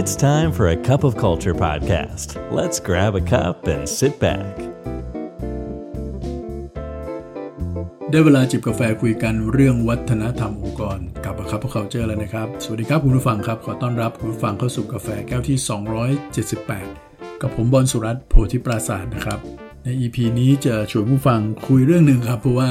It's time for A Cup of Culture podcast. Let's grab a cup and sit back. ได้เวลาจิบกาแฟคุยกันเรื่องวัฒนธรรมองค์กรกับ Cup of Culture แล้วนะครับ สวัสดีครับคุณผู้ฟังครับ ขอต้อนรับคุณผู้ฟังเข้าสู่กาแฟแก้วที่ 278 กับผมบอลสุรัตน์โพธิปราศาสตร์นะครับ ใน EP นี้จะชวนผู้ฟังคุยเรื่องหนึ่งครับ เพราะว่า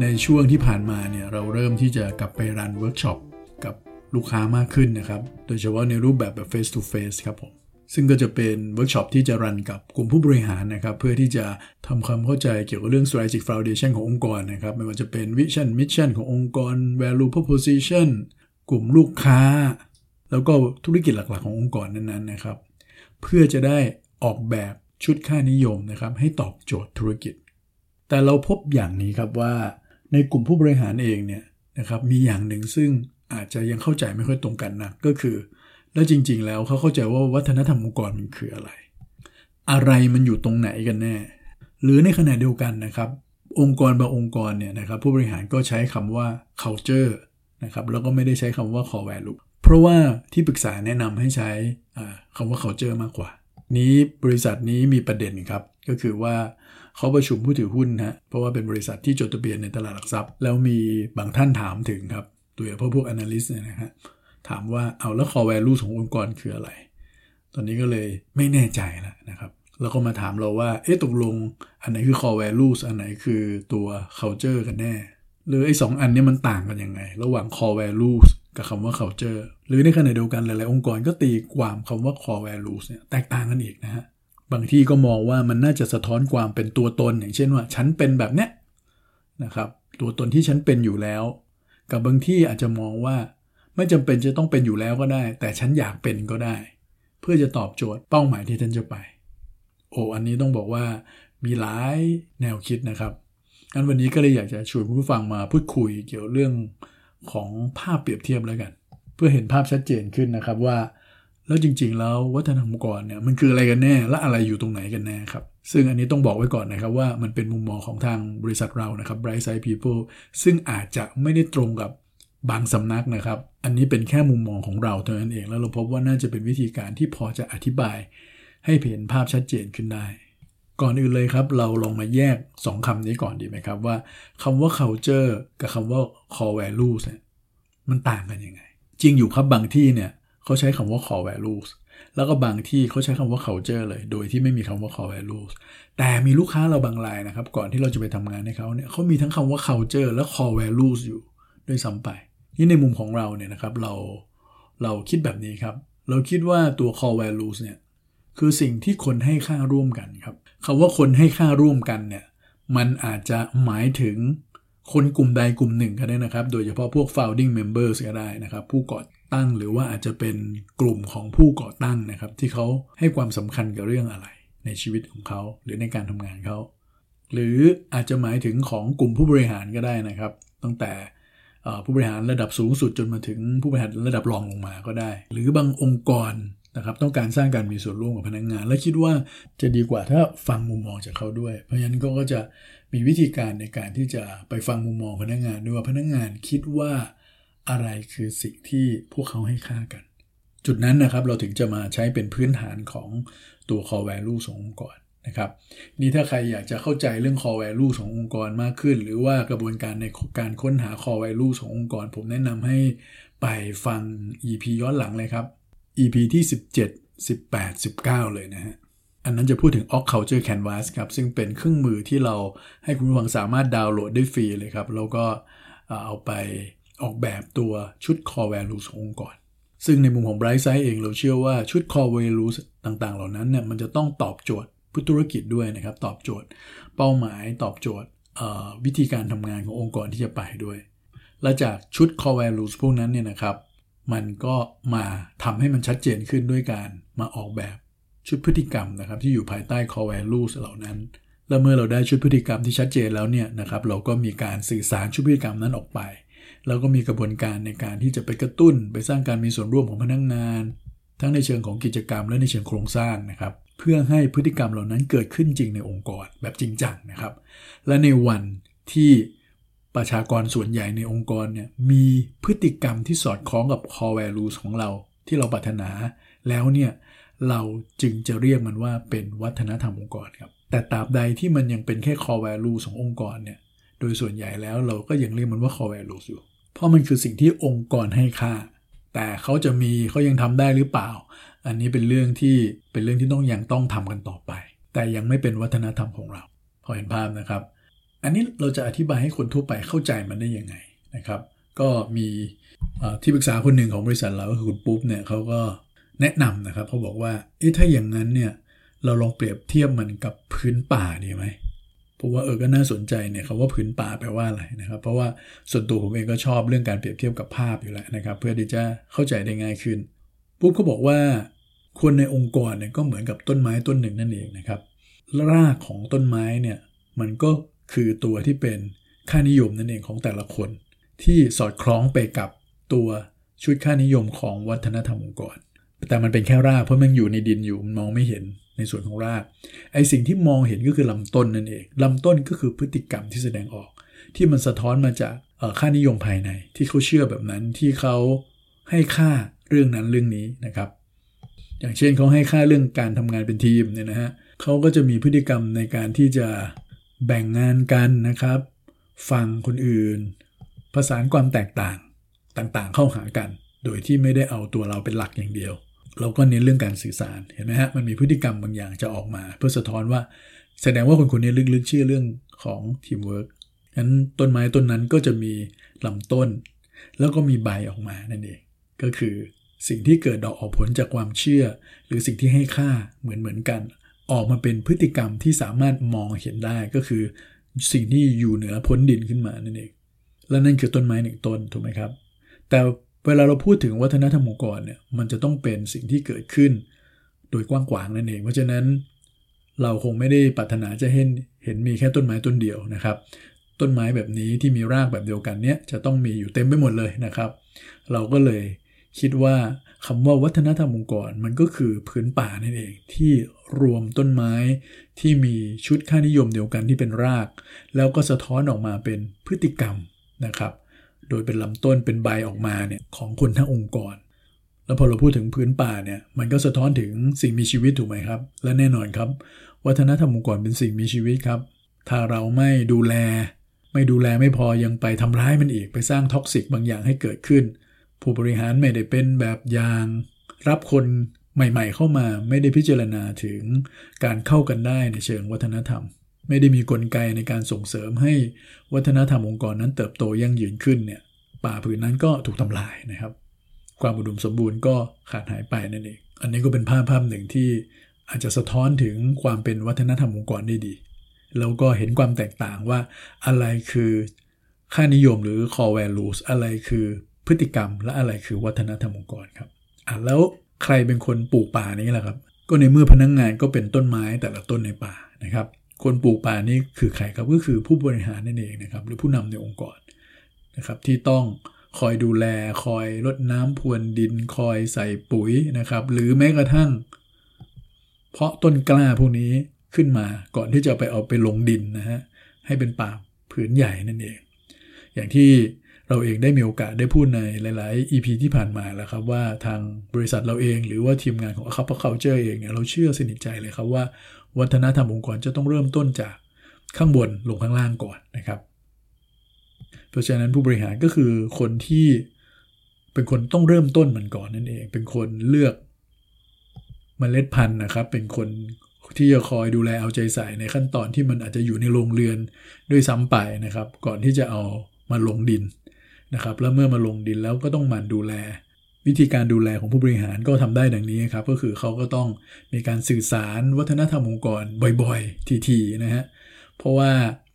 ในช่วงที่ผ่านมาเนี่ยเราเริ่มที่จะกลับไป run workshopกับ ลูกค้ามากขึ้นนะครับ โดยเฉพาะในรูปแบบแบบ face to face ครับผม ซึ่งก็จะเป็นเวิร์กช็อปที่จะ run กับกลุ่มผู้บริหารนะครับ เพื่อที่จะทำความเข้าใจเกี่ยวกับเรื่อง strategic foundation ขององค์กรนะครับ ไม่ว่าจะเป็น vision mission ขององค์กร value proposition กลุ่มลูกค้า แล้วก็ธุรกิจหลักๆ ขององค์กรนั้นๆนะครับ เพื่อจะได้ออกแบบชุดค่านิยมนะครับให้ตอบโจทย์ธุรกิจ แต่เราพบอย่างนี้ครับว่าในกลุ่มผู้บริหารเองเนี่ยนะครับมีอย่างหนึ่งซึ่ง อาจจะยังเข้าใจไม่ค่อยตรงกันนะก็คือ แล้วจริง ๆ แล้วเขาเข้าใจว่าวัฒนธรรมองค์กรมันคืออะไร อะไรมันอยู่ตรงไหนกันแน่ หรือในขณะเดียวกันนะครับ องค์กรบางองค์กรเนี่ยนะครับ ผู้บริหารก็ใช้คำว่า culture นะครับแล้วก็ไม่ได้ใช้คำว่า core value เพราะว่าที่ปรึกษาแนะนำให้ใช้คำว่า culture มากกว่า นี้บริษัทนี้มีประเด็นครับ ก็คือว่าเขาประชุมผู้ถือหุ้นนะเพราะว่าเป็นบริษัทที่จดทะเบียนในตลาดหลักทรัพย์ แล้วมีบางท่านถามถึงครับ ตัวย่างพวกพวก analyst เนี่ยนะฮะถามว่าเอาแล้ว core value ขององค์กรคืออะไร ตอนนี้ก็เลยไม่แน่ใจแล้วนะครับแล้วก็มาถามเราว่า เอ๊ะตกลง อันไหนคือ core values อันไหนคือตัว culture กันแน่ หรือไอ้สองอันนี้มันต่างกันยังไง ระหว่าง core values กับคำว่า culture หรือในขณะเดียวกันหลาย ๆ องค์กรก็ตีความคำว่า core values เนี่ยแตกต่างกันอีกนะฮะ บางที่ก็มองว่ามันน่าจะสะท้อนความเป็นตัวตน อย่างเช่นว่า ฉันเป็นแบบเนี้ยนะครับ ตัวตนที่ฉันเป็นอยู่แล้ว กับบางที่อาจจะมองว่า ไม่จำเป็นจะต้องเป็นอยู่แล้วก็ได้ แต่ฉันอยากเป็นก็ได้ เพื่อจะตอบโจทย์เป้าหมายที่ฉันจะไป โอ้อันนี้ต้องบอกว่ามีหลายแนวคิดนะครับงั้นวันนี้ก็เลยอยากจะชวนผู้ฟังมาพูดคุยเกี่ยวเรื่องของภาพเปรียบเทียบแล้วกัน เพื่อเห็นภาพชัดเจนขึ้นนะครับว่า แล้วจริง ๆ แล้ววัฒนธรรมองค์กรเนี่ยมันคืออะไรกันแน่ และอะไรอยู่ตรงไหนกันแน่ครับ ซึ่งอันนี้ต้องบอกไว้ก่อนนะครับว่ามันเป็นมุมมองของทางบริษัทเรานะครับ Bright Side People ซึ่งอาจจะไม่ได้ตรงกับบางสำนักนะครับ อันนี้เป็นแค่มุมมองของเราเท่านั้นเอง แล้วเราพบว่าน่าจะเป็นวิธีการที่พอจะอธิบาย ให้เห็นภาพชัดเจนขึ้นได้ ก่อนอื่นเลยครับ เราลองมาแยก 2คำนี้ก่อนดีไหมครับว่าคำว่า culture กับคำว่า core values เนี่ยมันต่างกันยังไง จริงอยู่ครับบางที่เนี่ยเขาใช้คำว่า core values แล้วก็บางที่เขาใช้คำว่า culture เลย โดยที่ไม่มีคำว่า core values แต่มีลูกค้าเราบางรายนะครับ ก่อนที่เราจะไปทำงานให้เขาเนี่ยเขามีทั้งคำว่า culture และ core values อยู่ด้วยซ้ำไป นี่ในมุมของเราเนี่ยนะครับเราเราคิดแบบนี้ครับ เราคิดว่าตัว core values เนี่ยคือสิ่งที่คนให้ค่าร่วมกันครับคำว่าคนให้ค่าร่วมกันเนี่ยมันอาจจะหมายถึงคนกลุ่มใดกลุ่มหนึ่งก็ได้นะครับ โดยเฉพาะพวก founding members ก็ได้นะครับ ผู้ก่อ ตั้ง หรือว่าอาจจะเป็นกลุ่มของผู้ก่อตั้งนะครับ ที่เขาให้ความสำคัญกับเรื่องอะไร ในชีวิตของเขาหรือในการทำงานเขา หรืออาจจะหมายถึงของกลุ่มผู้บริหารก็ได้นะครับ ตั้งแต่ผู้บริหารระดับสูงสุดจนมาถึงผู้บริหารระดับรองลงมาก็ได้ หรือบางองค์กรนะครับต้องการสร้างการมีส่วนร่วมกับพนักงงาน และคิดว่าจะดีกว่าถ้าฟังมุมมองจากเขาด้วย เพราะฉะนั้นก็จะมีวิธีการในการที่จะไปฟังมุมมองพนักงงานด้วยว่าพนักงงานคิดว่า อะไรคือสิ่งที่พวกเขาให้ค่ากัน จุดนั้นนะครับเราถึงจะมาใช้เป็นพื้นฐานของตัว core value ขององค์กรนะครับนี่ถ้าใครอยากจะเข้าใจเรื่อง core value ขององค์กรมากขึ้น หรือว่ากระบวนการในการค้นหา core value ขององค์กร ผมแนะนำให้ไปฟัง EP ย้อนหลังเลยครับ EP ที่ 17 18 19 เลยนะฮะอันนั้นจะพูดถึง Ox Culture Canvas ครับ ซึ่งเป็นเครื่องมือที่เราให้คุณผู้ฟังสามารถดาวน์โหลดได้ฟรีเลยครับ แล้วก็เอาไป ออกแบบตัวชุด Core Values ขององค์กร ซึ่งในมุมของ Bright Side เองเราเชื่อว่าชุด Core Values ต่างๆ เหล่านั้นเนี่ยมันจะต้องตอบโจทย์ผู้ธุรกิจด้วยนะครับ ตอบโจทย์ เป้าหมายตอบโจทย์วิธีการทำงานขององค์กรที่จะไปด้วย และจากชุด Core Values พวกนั้นเนี่ยนะครับ มันก็มาทำให้มันชัดเจนขึ้นด้วยการมาออกแบบชุดพฤติกรรมนะครับ ที่อยู่ภายใต้ core values เหล่านั้นแล้วเมื่อเราได้ชุดพฤติกรรมที่ชัดเจนแล้วเนี่ยนะครับ เราก็มีการสื่อสารชุดพฤติกรรมนั้นออกไป แล้วก็มีกระบวนการในการที่จะไปกระตุ้น ไปสร้างการมีส่วนร่วมของพนักงงาน ทั้งในเชิงของกิจกรรมและในเชิงโครงสร้างนะครับ เพื่อให้พฤติกรรมเหล่านั้นเกิดขึ้นจริงในองค์กรแบบจริงจังนะครับ และในวันที่ประชากรส่วนใหญ่ในองค์กรเนี่ยมีพฤติกรรมที่สอดคล้องกับ core values ของเราที่เราปรารถนา แล้วเนี่ยเราจึงจะเรียกมันว่าเป็นวัฒนธรรมองค์กรครับแต่ตราบใดที่มันยังเป็นแค่ core value ขององค์กรเนี่ย โดยส่วนใหญ่แล้วเราก็ยังเรียกมันว่า core Values อยู่ เพราะมันคือสิ่งที่องค์กรให้ค่า แต่เขาจะมีเขายังทำได้หรือเปล่า อันนี้เป็นเรื่องที่เป็นเรื่องที่ต้องยังต้องทำกันต่อไป แต่ยังไม่เป็นวัฒนธรรมของเรา พอเห็นภาพนะครับ อันนี้เราจะอธิบายให้คนทั่วไปเข้าใจมันได้ยังไงนะครับ ก็มีที่ปรึกษาคนหนึ่งของบริษัทเราก็คือคุณปุ๊บเนี่ยเขาก็แนะนำนะครับเขาบอกว่าเอ๊ะถ้าอย่างนั้นเนี่ยเราลองเปรียบเทียบมันกับพื้นป่าดีไหม พราะว่าเออก็น่าสนใจเนี่ยคำว่าพื้นป่าแปลว่าอะไรนะครับ เพราะว่าส่วนตัวผมเองก็ชอบเรื่องการเปรียบเทียบกับภาพอยู่แล้วนะครับ เพื่อที่จะเข้าใจได้ง่ายขึ้นปุ๊บเขาบอกว่า คนในองค์กรเนี่ยก็เหมือนกับต้นไม้ต้นหนึ่งนั่นเองนะครับรากของต้นไม้เนี่ยมันก็คือตัวที่เป็นค่านิยมนั่นเองของแต่ละคน ที่สอดคล้องไปกับตัวชุดค่านิยมของวัฒนธรรมองค์กร แต่มันเป็นแค่รากเพราะมันอยู่ในดินอยู่มันมองไม่เห็น ในส่วนของรากไอสิ่งที่มองเห็นก็คือลำต้นนั่นเองลำต้นก็คือพฤติกรรมที่แสดงออก ที่มันสะท้อนมาจากค่านิยมภายใน ที่เขาเชื่อแบบนั้นที่เขาให้ค่าเรื่องนั้นเรื่องนี้นะครับ อย่างเช่นเขาให้ค่าเรื่องการทำงานเป็นทีมเนี่ยนะฮะเขาก็จะมีพฤติกรรมในการที่จะแบ่งงานกันนะครับ ฟังคนอื่นผสานความแตกต่างต่างๆ เข้าหากัน โดยที่ไม่ได้เอาตัวเราเป็นหลักอย่างเดียว เราก็เน้นเรื่องการสื่อสารเห็นไหมฮะมันมีพฤติกรรมบางอย่างจะออกมา เพื่อสะท้อนว่าแสดงว่าคนคนนี้ลึกๆเชื่อเรื่องของทีมเวิร์กงั้นต้นไม้ต้นนั้นก็จะมีลำต้น แล้วก็มีใบออกมานั่นเอง ก็คือสิ่งที่เกิดดอกออกผลจากความเชื่อ หรือสิ่งที่ให้ค่าเหมือนเหมือนกัน ออกมาเป็นพฤติกรรมที่สามารถมองเห็นได้ก็คือ สิ่งที่อยู่เหนือพ้นดินขึ้นมานั่นเองและนั่นคือต้นไม้หนึ่งต้นถูกไหมครับ แต่ เวลาเราพูดถึงวัฒนธรรมองค์กรเนี่ยมันจะต้องเป็นสิ่งที่เกิดขึ้น โดยกว้างขวางนั่นเอง เพราะฉะนั้นเราคงไม่ได้ปรารถนาจะเห็นเห็นมีแค่ต้นไม้ต้นเดียวนะครับ ต้นไม้แบบนี้ที่มีรากแบบเดียวกันเนี่ยจะต้องมีอยู่เต็มไปหมดเลยนะครับ เราก็เลยคิดว่าคำว่าวัฒนธรรมองค์กรมันก็คือพื้นป่านั่นเอง ที่รวมต้นไม้ที่มีชุดค่านิยมเดียวกันที่เป็นราก แล้วก็สะท้อนออกมาเป็นพฤติกรรมนะครับ โดยเป็นลำต้นเป็นใบออกมาเนี่ยของคนทั้งองค์กร แล้วพอเราพูดถึงผืนป่าเนี่ยมันก็สะท้อนถึงสิ่งมีชีวิตถูกไหมครับ และแน่นอนครับ วัฒนธรรมองค์กรเป็นสิ่งมีชีวิตครับ ถ้าเราไม่ดูแล ไม่ดูแลไม่พอยังไปทำร้ายมันอีกไปสร้าง toxic บางอย่างให้เกิดขึ้น ผู้บริหารไม่ได้เป็นแบบอย่าง รับคนใหม่ ๆ เข้ามาไม่ได้พิจารณาถึงการเข้ากันได้ในเชิงวัฒนธรรม ไม่ได้มีกลไกในการส่งเสริมให้วัฒนธรรมองค์กรนั้นเติบโตยั่งยืนขึ้นเนี่ยป่าผืนนั้นก็ถูกทำลายนะครับ ความอุดมสมบูรณ์ก็ขาดหายไปนั่นเอง อันนี้ก็เป็นภาพภาพหนึ่งที่อาจจะสะท้อนถึงความเป็นวัฒนธรรมองค์กรได้ดี แล้วก็เห็นความแตกต่างว่าอะไรคือค่านิยมหรือ core values อะไรคือพฤติกรรม และอะไรคือวัฒนธรรมองค์กรครับอะแล้วใครเป็นคนปลูกป่านี้แหละครับ ก็ในเมื่อพนักงงานก็เป็นต้นไม้แต่ละต้นในป่านะครับ คนปลูกป่านี่คือใครครับก็คือผู้บริหารนั่นเองนะครับ หรือผู้นำในองค์กรนะครับ ที่ต้องคอยดูแลคอยรดน้ำพรวนดินคอยใส่ปุ๋ยนะครับ หรือแม้กระทั่ง เพาะต้นกล้าพวกนี้ขึ้นมาก่อนที่จะไปเอาไปลงดินนะฮะให้เป็นป่าผืนใหญ่นั่นเอง อย่างที่เราเองได้มีโอกาสได้พูดในหลาย ๆ EP ที่ผ่านมาแล้วครับว่าทางบริษัทเราเอง หรือว่าทีมงานของ a c u p c u l t u r e เองเนี่ยเราเชื่อสนิทใจเลยครับว่า วัฒนธรรมองค์กรจะต้องเริ่มต้นจากข้างบนลงข้างล่างก่อนนะครับ เพราะฉะนั้นผู้บริหารก็คือคนที่เป็นคนต้องเริ่มต้นมันก่อนนั่นเอง เป็นคนเลือกมเมล็ดพันธุ์นะครับ เป็นคนที่จะคอยดูแลเอาใจใส่ในขั้นตอนที่มันอาจจะอยู่ในโรงเรือนด้วยซ้ำไปนะครับ ก่อนที่จะเอามาลงดินนะครับ แล้วเมื่อมาลงดินแล้วก็ต้องหมั่นดูแล วิธีการดูแลของผู้บริหารก็ทำได้ดังนี้ครับ ก็คือเขาก็ต้องมีการสื่อสารวัฒนธรรมองค์กรบ่อยๆ ทีๆนะฮะ เพราะว่า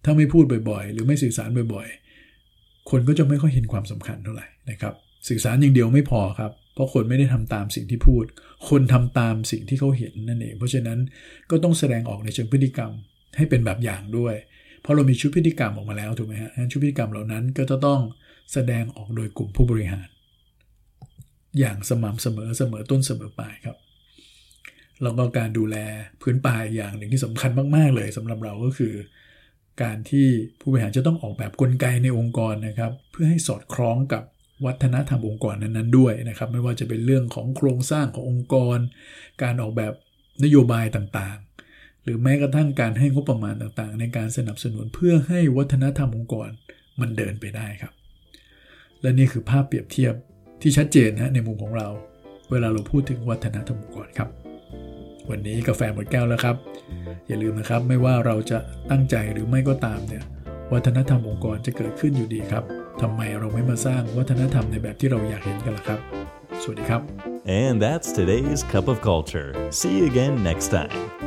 ถ้าไม่พูดบ่อยๆ หรือไม่สื่อสารบ่อยๆ คนก็จะไม่ค่อยเห็นความสำคัญเท่าไหร่นะครับ สื่อสารอย่างเดียวไม่พอครับ เพราะคนไม่ได้ทำตามสิ่งที่พูด คนทำตามสิ่งที่เขาเห็นนั่นเอง เพราะฉะนั้นก็ต้องแสดงออกในเชิงพฤติกรรมให้เป็นแบบอย่างด้วย เพราะเรามีชุดพฤติกรรมออกมาแล้วถูกไหมฮะชุดพฤติกรรมเหล่านั้นก็จะต้องแสดงออกโดยกลุ่มผู้บริหาร อย่างสม่ำเสมอเสมอต้นเสมอปลายครับแล้วก็การดูแลพื้นป่าอย่างหนึ่งที่สำคัญมาก ๆ เลยสำหรับเราก็คือ การที่ผู้บริหารจะต้องออกแบบกลไกในองค์กรนะครับ เพื่อให้สอดคล้องกับวัฒนธรรมองค์กรนั้นๆด้วยนะครับ ไม่ว่าจะเป็นเรื่องของโครงสร้างขององค์กร การออกแบบนโยบายต่างๆ หรือแม้กระทั่งการให้งบประมาณต่างๆ ในการสนับสนุนเพื่อให้วัฒนธรรมองค์กรมันเดินไปได้ครับ และนี่คือภาพเปรียบเทียบ ที่ชัดเจนนะในมุมของเรา เวลาเราพูดถึงวัฒนธรรมองค์กรครับ วันนี้กาแฟหมดแก้วแล้วครับ อย่าลืมนะครับไม่ว่าเราจะตั้งใจหรือไม่ก็ตามเนี่ยวัฒนธรรมองค์กรจะเกิดขึ้นอยู่ดีครับทำไมเราไม่มาสร้างวัฒนธรรมในแบบที่เราอยากเห็นกันล่ะครับ สวัสดีครับ And that's today's Cup of Culture. See you again next time.